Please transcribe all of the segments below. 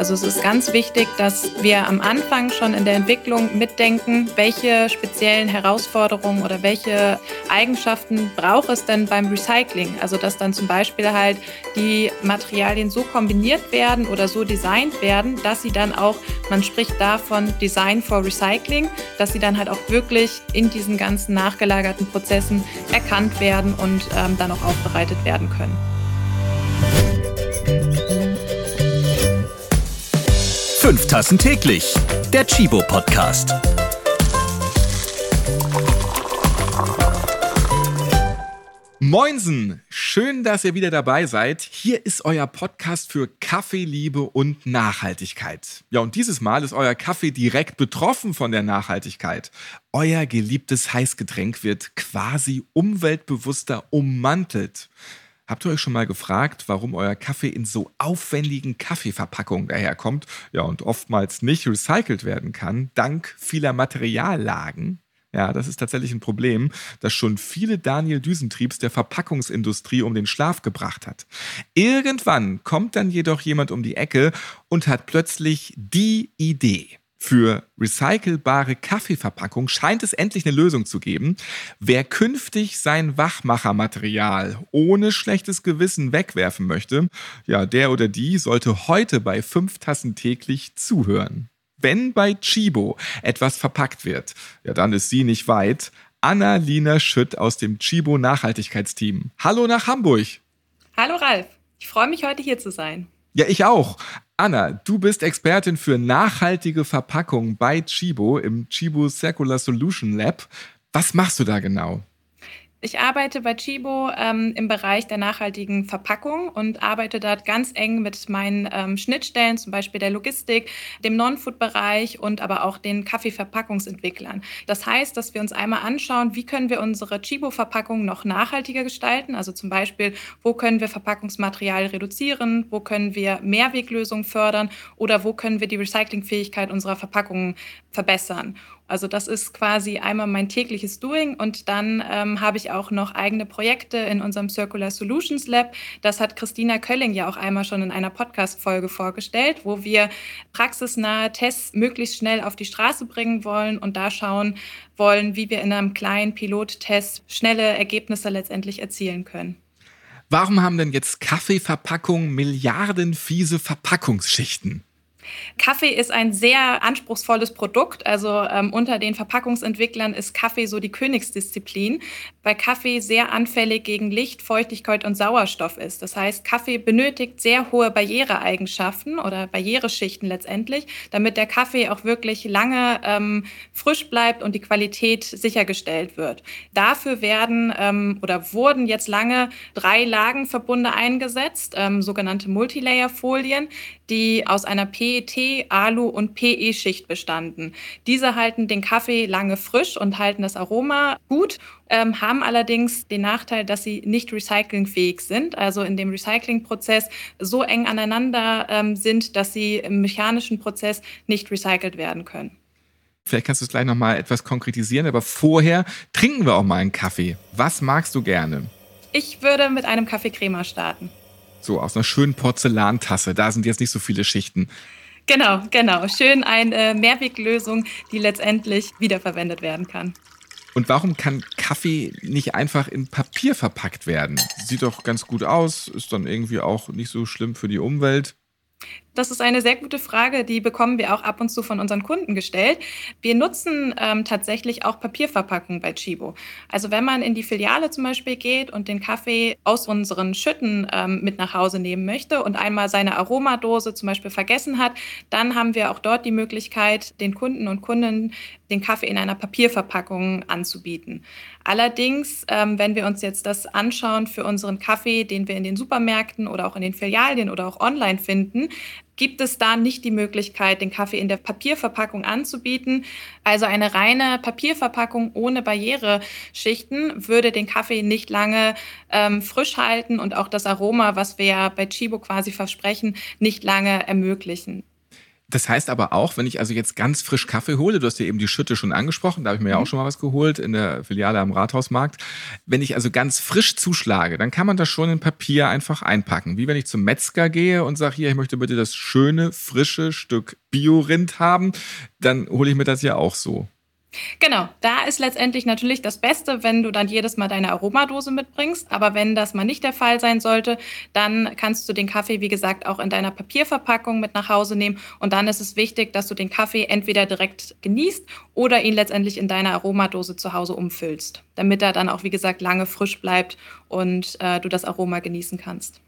Also es ist ganz wichtig, dass wir am Anfang schon in der Entwicklung mitdenken, welche speziellen Herausforderungen oder welche Eigenschaften braucht es denn beim Recycling. Also dass dann zum Beispiel halt die Materialien so kombiniert werden oder so designt werden, dass sie dann auch, man spricht davon Design for Recycling, dass sie dann halt auch wirklich in diesen ganzen nachgelagerten Prozessen erkannt werden und ähm, dann auch aufbereitet werden können. Fünf Tassen täglich. Der Chibo Podcast. Moinsen, schön, dass ihr wieder dabei seid. Hier ist euer Podcast für Kaffeeliebe und Nachhaltigkeit. Ja, und dieses Mal ist euer Kaffee direkt betroffen von der Nachhaltigkeit. Euer geliebtes Heißgetränk wird quasi umweltbewusster ummantelt. Habt ihr euch schon mal gefragt, warum euer Kaffee in so aufwendigen Kaffeeverpackungen daherkommt? Ja, und oftmals nicht recycelt werden kann, dank vieler Materiallagen? Ja, das ist tatsächlich ein Problem, das schon viele Daniel Düsentriebs der Verpackungsindustrie um den Schlaf gebracht hat. Irgendwann kommt dann jedoch jemand um die Ecke und hat plötzlich die Idee. Für recycelbare Kaffeeverpackung scheint es endlich eine Lösung zu geben. Wer künftig sein Wachmachermaterial ohne schlechtes Gewissen wegwerfen möchte, ja, der oder die sollte heute bei fünf Tassen täglich zuhören. Wenn bei Chibo etwas verpackt wird, ja, dann ist sie nicht weit. Anna-Lina Schütt aus dem Chibo Nachhaltigkeitsteam. Hallo nach Hamburg. Hallo Ralf, ich freue mich heute hier zu sein. Ja, ich auch. Anna, du bist Expertin für nachhaltige Verpackung bei Chibo im Chibo Circular Solution Lab. Was machst du da genau? Ich arbeite bei Chibo ähm, im Bereich der nachhaltigen Verpackung und arbeite dort ganz eng mit meinen ähm, Schnittstellen, zum Beispiel der Logistik, dem Non-Food-Bereich und aber auch den Kaffeeverpackungsentwicklern. Das heißt, dass wir uns einmal anschauen, wie können wir unsere Chibo-Verpackung noch nachhaltiger gestalten. Also zum Beispiel, wo können wir Verpackungsmaterial reduzieren, wo können wir Mehrweglösungen fördern oder wo können wir die Recyclingfähigkeit unserer Verpackungen verbessern. Also das ist quasi einmal mein tägliches Doing und dann ähm, habe ich auch noch eigene Projekte in unserem Circular Solutions Lab. Das hat Christina Kölling ja auch einmal schon in einer Podcast-Folge vorgestellt, wo wir praxisnahe Tests möglichst schnell auf die Straße bringen wollen und da schauen wollen, wie wir in einem kleinen Pilottest schnelle Ergebnisse letztendlich erzielen können. Warum haben denn jetzt Kaffeeverpackungen Milliarden fiese Verpackungsschichten? Kaffee ist ein sehr anspruchsvolles Produkt. Also ähm, unter den Verpackungsentwicklern ist Kaffee so die Königsdisziplin, weil Kaffee sehr anfällig gegen Licht, Feuchtigkeit und Sauerstoff ist. Das heißt, Kaffee benötigt sehr hohe Barriereeigenschaften oder Barriereschichten letztendlich, damit der Kaffee auch wirklich lange ähm, frisch bleibt und die Qualität sichergestellt wird. Dafür werden ähm, oder wurden jetzt lange drei Lagenverbunde eingesetzt, ähm, sogenannte Multilayer-Folien, die aus einer PET, Alu und PE-Schicht bestanden. Diese halten den Kaffee lange frisch und halten das Aroma gut, ähm, haben allerdings den Nachteil, dass sie nicht recyclingfähig sind, also in dem Recyclingprozess so eng aneinander ähm, sind, dass sie im mechanischen Prozess nicht recycelt werden können. Vielleicht kannst du es gleich nochmal etwas konkretisieren, aber vorher trinken wir auch mal einen Kaffee. Was magst du gerne? Ich würde mit einem Kaffee Crema starten. So aus einer schönen Porzellantasse. Da sind jetzt nicht so viele Schichten. Genau, genau. Schön eine Mehrweglösung, die letztendlich wiederverwendet werden kann. Und warum kann Kaffee nicht einfach in Papier verpackt werden? Sieht doch ganz gut aus, ist dann irgendwie auch nicht so schlimm für die Umwelt. Das ist eine sehr gute Frage, die bekommen wir auch ab und zu von unseren Kunden gestellt. Wir nutzen ähm, tatsächlich auch Papierverpackungen bei Chibo. Also wenn man in die Filiale zum Beispiel geht und den Kaffee aus unseren Schütten ähm, mit nach Hause nehmen möchte und einmal seine Aromadose zum Beispiel vergessen hat, dann haben wir auch dort die Möglichkeit, den Kunden und Kunden den Kaffee in einer Papierverpackung anzubieten. Allerdings, ähm, wenn wir uns jetzt das anschauen für unseren Kaffee, den wir in den Supermärkten oder auch in den Filialien oder auch online finden, gibt es da nicht die Möglichkeit, den Kaffee in der Papierverpackung anzubieten. Also eine reine Papierverpackung ohne Barriereschichten würde den Kaffee nicht lange ähm, frisch halten und auch das Aroma, was wir ja bei Chibo quasi versprechen, nicht lange ermöglichen. Das heißt aber auch, wenn ich also jetzt ganz frisch Kaffee hole, du hast ja eben die Schütte schon angesprochen, da habe ich mir ja auch mhm. schon mal was geholt in der Filiale am Rathausmarkt. Wenn ich also ganz frisch zuschlage, dann kann man das schon in Papier einfach einpacken. Wie wenn ich zum Metzger gehe und sage, hier, ich möchte bitte das schöne, frische Stück Biorind haben, dann hole ich mir das ja auch so. Genau, da ist letztendlich natürlich das Beste, wenn du dann jedes Mal deine Aromadose mitbringst. Aber wenn das mal nicht der Fall sein sollte, dann kannst du den Kaffee, wie gesagt, auch in deiner Papierverpackung mit nach Hause nehmen. Und dann ist es wichtig, dass du den Kaffee entweder direkt genießt oder ihn letztendlich in deiner Aromadose zu Hause umfüllst, damit er dann auch, wie gesagt, lange frisch bleibt und äh, du das Aroma genießen kannst.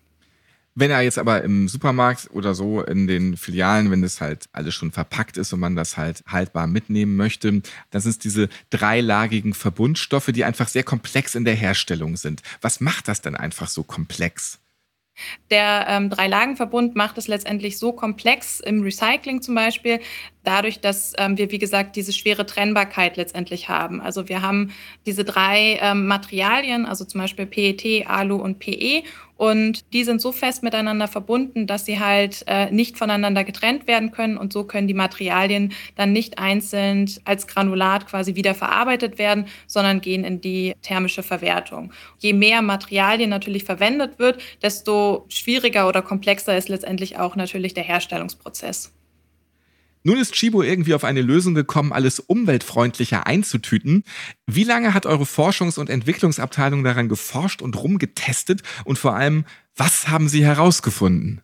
Wenn er jetzt aber im Supermarkt oder so in den Filialen, wenn das halt alles schon verpackt ist und man das halt haltbar mitnehmen möchte, dann sind es diese dreilagigen Verbundstoffe, die einfach sehr komplex in der Herstellung sind. Was macht das denn einfach so komplex? Der ähm, Drei-Lagen-Verbund macht es letztendlich so komplex im Recycling zum Beispiel, dadurch, dass ähm, wir, wie gesagt, diese schwere Trennbarkeit letztendlich haben. Also wir haben diese drei ähm, Materialien, also zum Beispiel PET, Alu und PE. Und die sind so fest miteinander verbunden, dass sie halt äh, nicht voneinander getrennt werden können. Und so können die Materialien dann nicht einzeln als Granulat quasi wieder verarbeitet werden, sondern gehen in die thermische Verwertung. Je mehr Materialien natürlich verwendet wird, desto schwieriger oder komplexer ist letztendlich auch natürlich der Herstellungsprozess. Nun ist Chibo irgendwie auf eine Lösung gekommen, alles umweltfreundlicher einzutüten. Wie lange hat eure Forschungs- und Entwicklungsabteilung daran geforscht und rumgetestet? Und vor allem, was haben sie herausgefunden?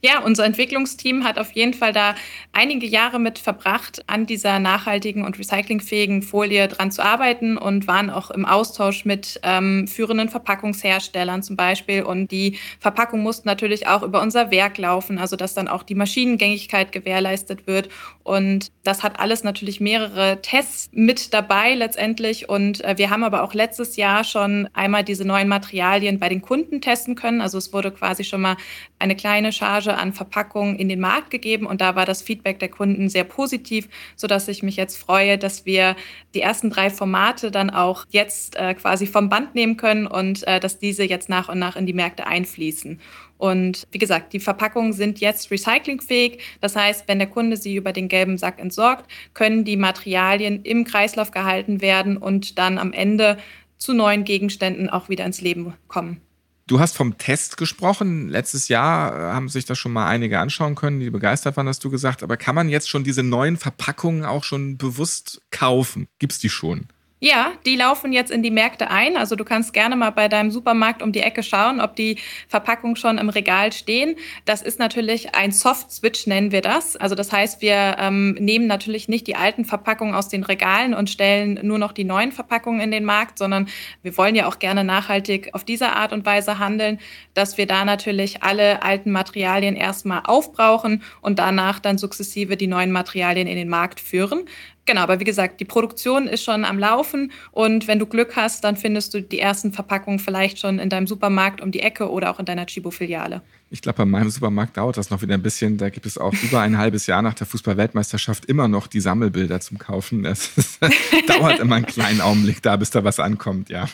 Ja, unser Entwicklungsteam hat auf jeden Fall da einige Jahre mit verbracht, an dieser nachhaltigen und recyclingfähigen Folie dran zu arbeiten und waren auch im Austausch mit ähm, führenden Verpackungsherstellern zum Beispiel. Und die Verpackung musste natürlich auch über unser Werk laufen, also dass dann auch die Maschinengängigkeit gewährleistet wird. Und das hat alles natürlich mehrere Tests mit dabei letztendlich. Und äh, wir haben aber auch letztes Jahr schon einmal diese neuen Materialien bei den Kunden testen können. Also es wurde quasi schon mal eine kleine Charge an Verpackungen in den Markt gegeben und da war das Feedback der Kunden sehr positiv, sodass ich mich jetzt freue, dass wir die ersten drei Formate dann auch jetzt äh, quasi vom Band nehmen können und äh, dass diese jetzt nach und nach in die Märkte einfließen. Und wie gesagt, die Verpackungen sind jetzt recyclingfähig. Das heißt, wenn der Kunde sie über den gelben Sack entsorgt, können die Materialien im Kreislauf gehalten werden und dann am Ende zu neuen Gegenständen auch wieder ins Leben kommen. Du hast vom Test gesprochen. Letztes Jahr äh, haben sich das schon mal einige anschauen können, die begeistert waren, hast du gesagt. Aber kann man jetzt schon diese neuen Verpackungen auch schon bewusst kaufen? Gibt es die schon? Ja, die laufen jetzt in die Märkte ein. Also du kannst gerne mal bei deinem Supermarkt um die Ecke schauen, ob die Verpackungen schon im Regal stehen. Das ist natürlich ein Soft-Switch, nennen wir das. Also das heißt, wir ähm, nehmen natürlich nicht die alten Verpackungen aus den Regalen und stellen nur noch die neuen Verpackungen in den Markt, sondern wir wollen ja auch gerne nachhaltig auf diese Art und Weise handeln, dass wir da natürlich alle alten Materialien erstmal aufbrauchen und danach dann sukzessive die neuen Materialien in den Markt führen. Genau, aber wie gesagt, die Produktion ist schon am Laufen und wenn du Glück hast, dann findest du die ersten Verpackungen vielleicht schon in deinem Supermarkt um die Ecke oder auch in deiner Chibo-Filiale. Ich glaube, bei meinem Supermarkt dauert das noch wieder ein bisschen. Da gibt es auch über ein halbes Jahr nach der Fußball-Weltmeisterschaft immer noch die Sammelbilder zum Kaufen. Es dauert immer einen kleinen Augenblick da, bis da was ankommt, ja.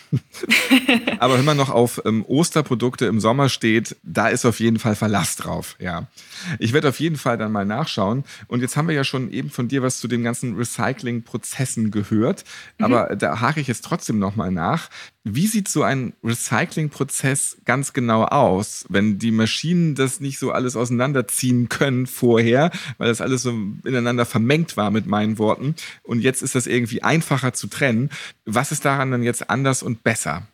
Aber wenn man noch auf ähm, Osterprodukte im Sommer steht, da ist auf jeden Fall Verlass drauf, ja. Ich werde auf jeden Fall dann mal nachschauen. Und jetzt haben wir ja schon eben von dir was zu den ganzen Recycling-Prozessen gehört. Mhm. Aber da hake ich jetzt trotzdem nochmal nach. Wie sieht so ein Recycling-Prozess ganz genau aus, wenn die Maschinen das nicht so alles auseinanderziehen können vorher, weil das alles so ineinander vermengt war mit meinen Worten und jetzt ist das irgendwie einfacher zu trennen? Was ist daran dann jetzt anders und besser?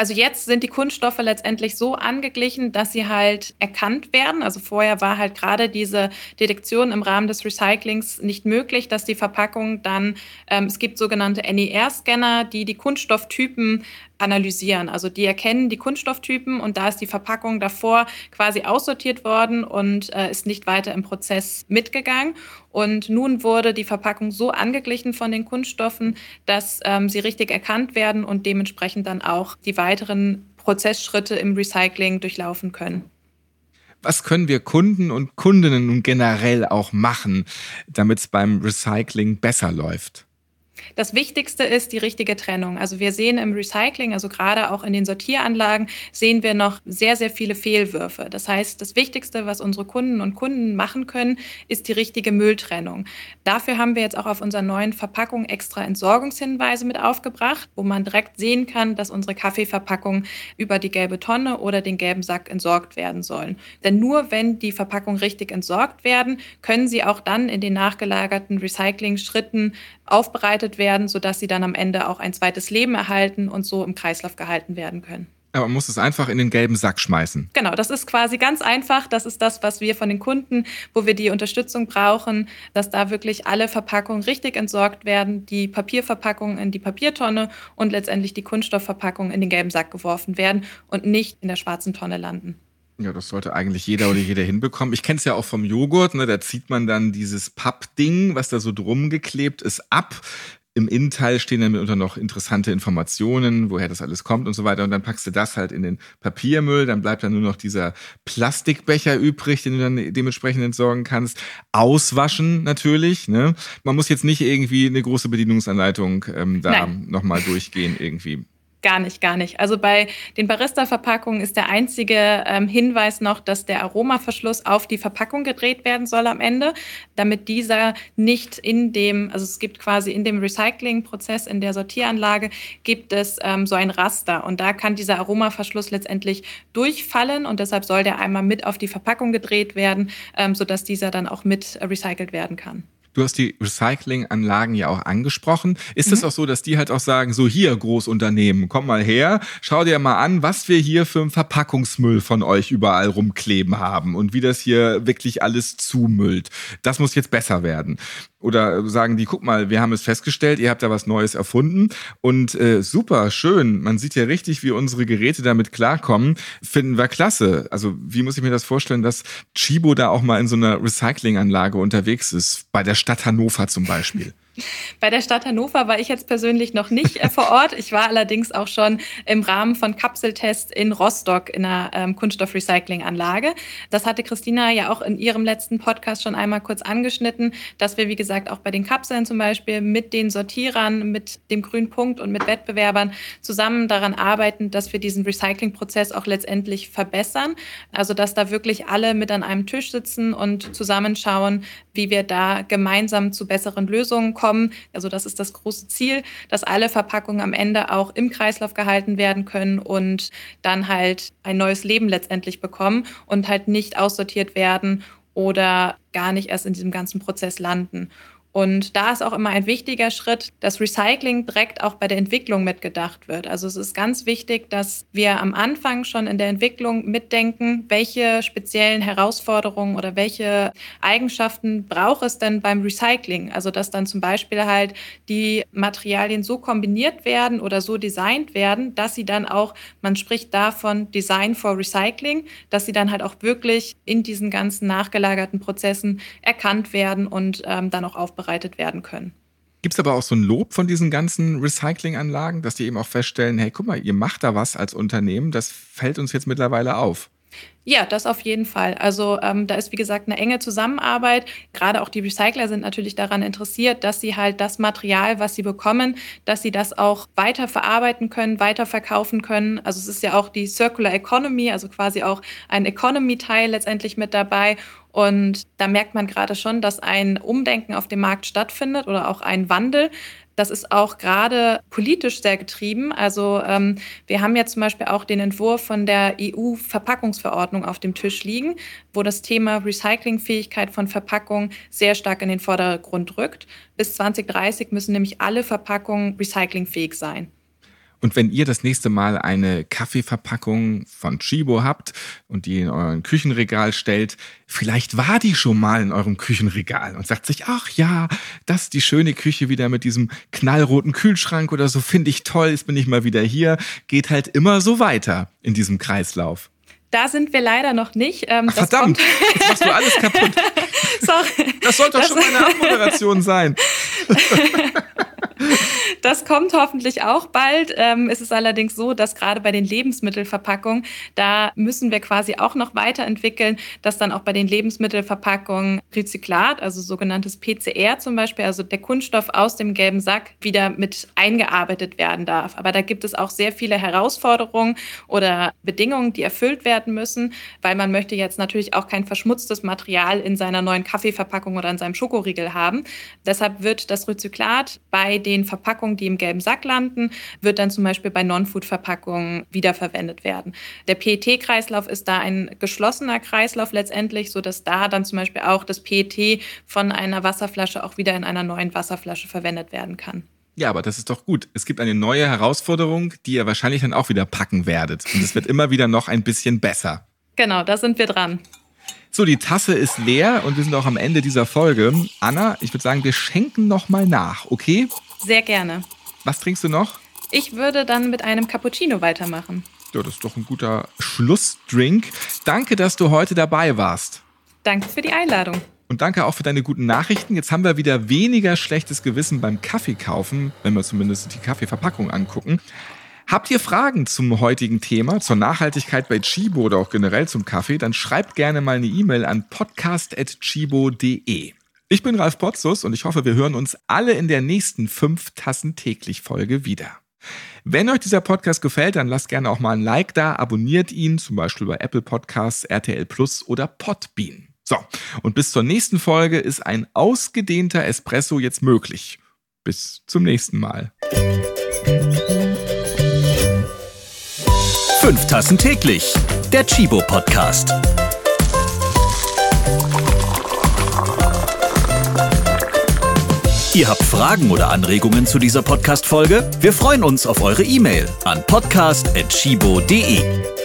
Also jetzt sind die Kunststoffe letztendlich so angeglichen, dass sie halt erkannt werden. Also vorher war halt gerade diese Detektion im Rahmen des Recyclings nicht möglich, dass die Verpackung dann, ähm, es gibt sogenannte NER-Scanner, die die Kunststofftypen analysieren. Also die erkennen die Kunststofftypen und da ist die Verpackung davor quasi aussortiert worden und äh, ist nicht weiter im Prozess mitgegangen. Und nun wurde die Verpackung so angeglichen von den Kunststoffen, dass ähm, sie richtig erkannt werden und dementsprechend dann auch die weiteren Prozessschritte im Recycling durchlaufen können. Was können wir Kunden und Kundinnen nun generell auch machen, damit es beim Recycling besser läuft? Das Wichtigste ist die richtige Trennung. Also wir sehen im Recycling, also gerade auch in den Sortieranlagen, sehen wir noch sehr, sehr viele Fehlwürfe. Das heißt, das Wichtigste, was unsere Kunden und Kunden machen können, ist die richtige Mülltrennung. Dafür haben wir jetzt auch auf unserer neuen Verpackung extra Entsorgungshinweise mit aufgebracht, wo man direkt sehen kann, dass unsere Kaffeeverpackungen über die gelbe Tonne oder den gelben Sack entsorgt werden sollen. Denn nur wenn die Verpackungen richtig entsorgt werden, können sie auch dann in den nachgelagerten Recycling-Schritten aufbereitet werden, sodass sie dann am Ende auch ein zweites Leben erhalten und so im Kreislauf gehalten werden können. Aber man muss es einfach in den gelben Sack schmeißen. Genau, das ist quasi ganz einfach. Das ist das, was wir von den Kunden, wo wir die Unterstützung brauchen, dass da wirklich alle Verpackungen richtig entsorgt werden, die Papierverpackungen in die Papiertonne und letztendlich die Kunststoffverpackungen in den gelben Sack geworfen werden und nicht in der schwarzen Tonne landen. Ja, das sollte eigentlich jeder oder jeder hinbekommen. Ich kenne es ja auch vom Joghurt, ne? da zieht man dann dieses Pappding, was da so drum geklebt ist, ab. Im Innenteil stehen dann mitunter noch interessante Informationen, woher das alles kommt und so weiter. Und dann packst du das halt in den Papiermüll. Dann bleibt dann nur noch dieser Plastikbecher übrig, den du dann dementsprechend entsorgen kannst. Auswaschen natürlich. Ne? Man muss jetzt nicht irgendwie eine große Bedienungsanleitung ähm, da nochmal durchgehen irgendwie. Gar nicht, gar nicht. Also bei den Barista-Verpackungen ist der einzige ähm, Hinweis noch, dass der Aromaverschluss auf die Verpackung gedreht werden soll am Ende, damit dieser nicht in dem, also es gibt quasi in dem Recycling-Prozess, in der Sortieranlage, gibt es ähm, so ein Raster und da kann dieser Aromaverschluss letztendlich durchfallen und deshalb soll der einmal mit auf die Verpackung gedreht werden, ähm, sodass dieser dann auch mit recycelt werden kann. Du hast die Recyclinganlagen ja auch angesprochen. Ist es mhm. auch so, dass die halt auch sagen, so hier Großunternehmen, komm mal her, schau dir mal an, was wir hier für einen Verpackungsmüll von euch überall rumkleben haben und wie das hier wirklich alles zumüllt. Das muss jetzt besser werden. Oder sagen die, guck mal, wir haben es festgestellt, ihr habt da was Neues erfunden und äh, super, schön. Man sieht ja richtig, wie unsere Geräte damit klarkommen. Finden wir klasse. Also wie muss ich mir das vorstellen, dass Chibo da auch mal in so einer Recyclinganlage unterwegs ist? Bei der Stadt Hannover zum Beispiel. Bei der Stadt Hannover war ich jetzt persönlich noch nicht äh, vor Ort. Ich war allerdings auch schon im Rahmen von Kapseltests in Rostock in einer ähm, Kunststoffrecyclinganlage. Das hatte Christina ja auch in ihrem letzten Podcast schon einmal kurz angeschnitten, dass wir, wie gesagt, auch bei den Kapseln zum Beispiel mit den Sortierern, mit dem grünen Punkt und mit Wettbewerbern zusammen daran arbeiten, dass wir diesen Recyclingprozess auch letztendlich verbessern. Also, dass da wirklich alle mit an einem Tisch sitzen und zusammenschauen, wie wir da gemeinsam zu besseren Lösungen kommen kommen. Also das ist das große Ziel, dass alle Verpackungen am Ende auch im Kreislauf gehalten werden können und dann halt ein neues Leben letztendlich bekommen und halt nicht aussortiert werden oder gar nicht erst in diesem ganzen Prozess landen. Und da ist auch immer ein wichtiger Schritt, dass Recycling direkt auch bei der Entwicklung mitgedacht wird. Also es ist ganz wichtig, dass wir am Anfang schon in der Entwicklung mitdenken, welche speziellen Herausforderungen oder welche Eigenschaften braucht es denn beim Recycling? Also dass dann zum Beispiel halt die Materialien so kombiniert werden oder so designt werden, dass sie dann auch, man spricht davon Design for Recycling, dass sie dann halt auch wirklich in diesen ganzen nachgelagerten Prozessen erkannt werden und ähm, dann auch aufbauen aufbereitet werden können. Gibt es aber auch so ein Lob von diesen ganzen Recyclinganlagen, dass die eben auch feststellen, hey, guck mal, ihr macht da was als Unternehmen, das fällt uns jetzt mittlerweile auf. Ja, das auf jeden Fall. Also ähm, da ist, wie gesagt, eine enge Zusammenarbeit. Gerade auch die Recycler sind natürlich daran interessiert, dass sie halt das Material, was sie bekommen, dass sie das auch weiter verarbeiten können, weiter verkaufen können. Also es ist ja auch die Circular Economy, also quasi auch ein Economy-Teil letztendlich mit dabei. Und da merkt man gerade schon, dass ein Umdenken auf dem Markt stattfindet oder auch ein Wandel. Das ist auch gerade politisch sehr getrieben. Also ähm, wir haben ja zum Beispiel auch den Entwurf von der EU-Verpackungsverordnung auf dem Tisch liegen, wo das Thema Recyclingfähigkeit von Verpackungen sehr stark in den Vordergrund rückt. Bis 2030 müssen nämlich alle Verpackungen recyclingfähig sein. Und wenn ihr das nächste Mal eine Kaffeeverpackung von Chibo habt und die in euren Küchenregal stellt, vielleicht war die schon mal in eurem Küchenregal und sagt sich, ach ja, das ist die schöne Küche wieder mit diesem knallroten Kühlschrank oder so, finde ich toll, jetzt bin ich mal wieder hier. Geht halt immer so weiter in diesem Kreislauf. Da sind wir leider noch nicht. Ähm, verdammt, jetzt machst du alles kaputt. Sorry. Das sollte doch schon mal eine Abmoderation sein. Das kommt hoffentlich auch bald. Ähm, es ist allerdings so, dass gerade bei den Lebensmittelverpackungen, da müssen wir quasi auch noch weiterentwickeln, dass dann auch bei den Lebensmittelverpackungen Rezyklat, also sogenanntes PCR zum Beispiel, also der Kunststoff aus dem gelben Sack, wieder mit eingearbeitet werden darf. Aber da gibt es auch sehr viele Herausforderungen oder Bedingungen, die erfüllt werden müssen, weil man möchte jetzt natürlich auch kein verschmutztes Material in seiner neuen Kaffeeverpackung oder in seinem Schokoriegel haben. Deshalb wird das Rezyklat bei den Verpackungen, die im gelben Sack landen, wird dann zum Beispiel bei Non-Food-Verpackungen wiederverwendet werden. Der PET-Kreislauf ist da ein geschlossener Kreislauf letztendlich, sodass da dann zum Beispiel auch das PET von einer Wasserflasche auch wieder in einer neuen Wasserflasche verwendet werden kann. Ja, aber das ist doch gut. Es gibt eine neue Herausforderung, die ihr wahrscheinlich dann auch wieder packen werdet. Und es wird immer wieder noch ein bisschen besser. Genau, da sind wir dran. So, die Tasse ist leer und wir sind auch am Ende dieser Folge. Anna, ich würde sagen, wir schenken noch mal nach, okay? Sehr gerne. Was trinkst du noch? Ich würde dann mit einem Cappuccino weitermachen. Ja, das ist doch ein guter Schlussdrink. Danke, dass du heute dabei warst. Danke für die Einladung. Und danke auch für deine guten Nachrichten. Jetzt haben wir wieder weniger schlechtes Gewissen beim Kaffee kaufen, wenn wir zumindest die Kaffeeverpackung angucken. Habt ihr Fragen zum heutigen Thema, zur Nachhaltigkeit bei Chibo oder auch generell zum Kaffee, dann schreibt gerne mal eine E-Mail an podcast.chibo.de. Ich bin Ralf Potzus und ich hoffe, wir hören uns alle in der nächsten 5 Tassen täglich Folge wieder. Wenn euch dieser Podcast gefällt, dann lasst gerne auch mal ein Like da, abonniert ihn, zum Beispiel bei Apple Podcasts, RTL Plus oder Podbean. So, und bis zur nächsten Folge ist ein ausgedehnter Espresso jetzt möglich. Bis zum nächsten Mal. Fünf Tassen täglich. Der Chibo Podcast. Ihr habt Fragen oder Anregungen zu dieser Podcast-Folge? Wir freuen uns auf eure E-Mail an podcast.chibo.de.